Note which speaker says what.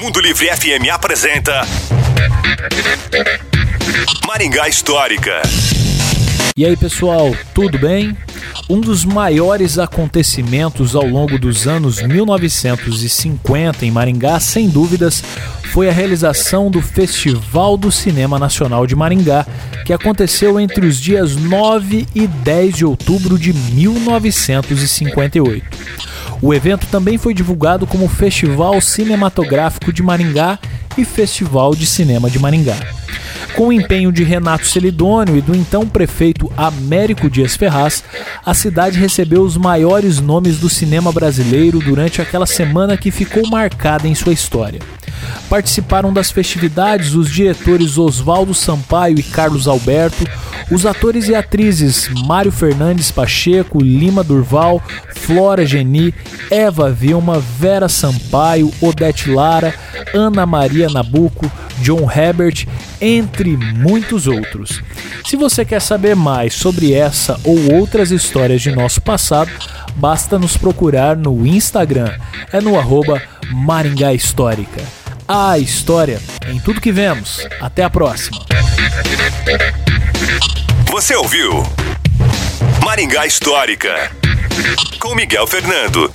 Speaker 1: Mundo Livre FM apresenta Maringá Histórica.
Speaker 2: E aí, pessoal, tudo bem? Um dos maiores acontecimentos ao longo dos anos 1950 em Maringá, sem dúvidas, foi a realização do Festival do Cinema Nacional de Maringá, que aconteceu entre os dias 9 e 10 de outubro de 1958. O evento também foi divulgado como Festival Cinematográfico de Maringá e Festival de Cinema de Maringá. Com o empenho de Renato Celidônio e do então prefeito Américo Dias Ferraz, a cidade recebeu os maiores nomes do cinema brasileiro durante aquela semana que ficou marcada em sua história. Participaram das festividades os diretores Oswaldo Sampaio e Carlos Alberto, os atores e atrizes Mário Fernandes Pacheco, Lima Durval, Flora Geni, Eva Vilma, Vera Sampaio, Odete Lara, Ana Maria Nabuco, John Herbert, entre muitos outros. Se você quer saber mais sobre essa ou outras histórias de nosso passado, basta nos procurar no Instagram, é no arroba Maringá Histórica. A história em tudo que vemos. Até a próxima.
Speaker 1: Você ouviu Maringá Histórica com Miguel Fernando.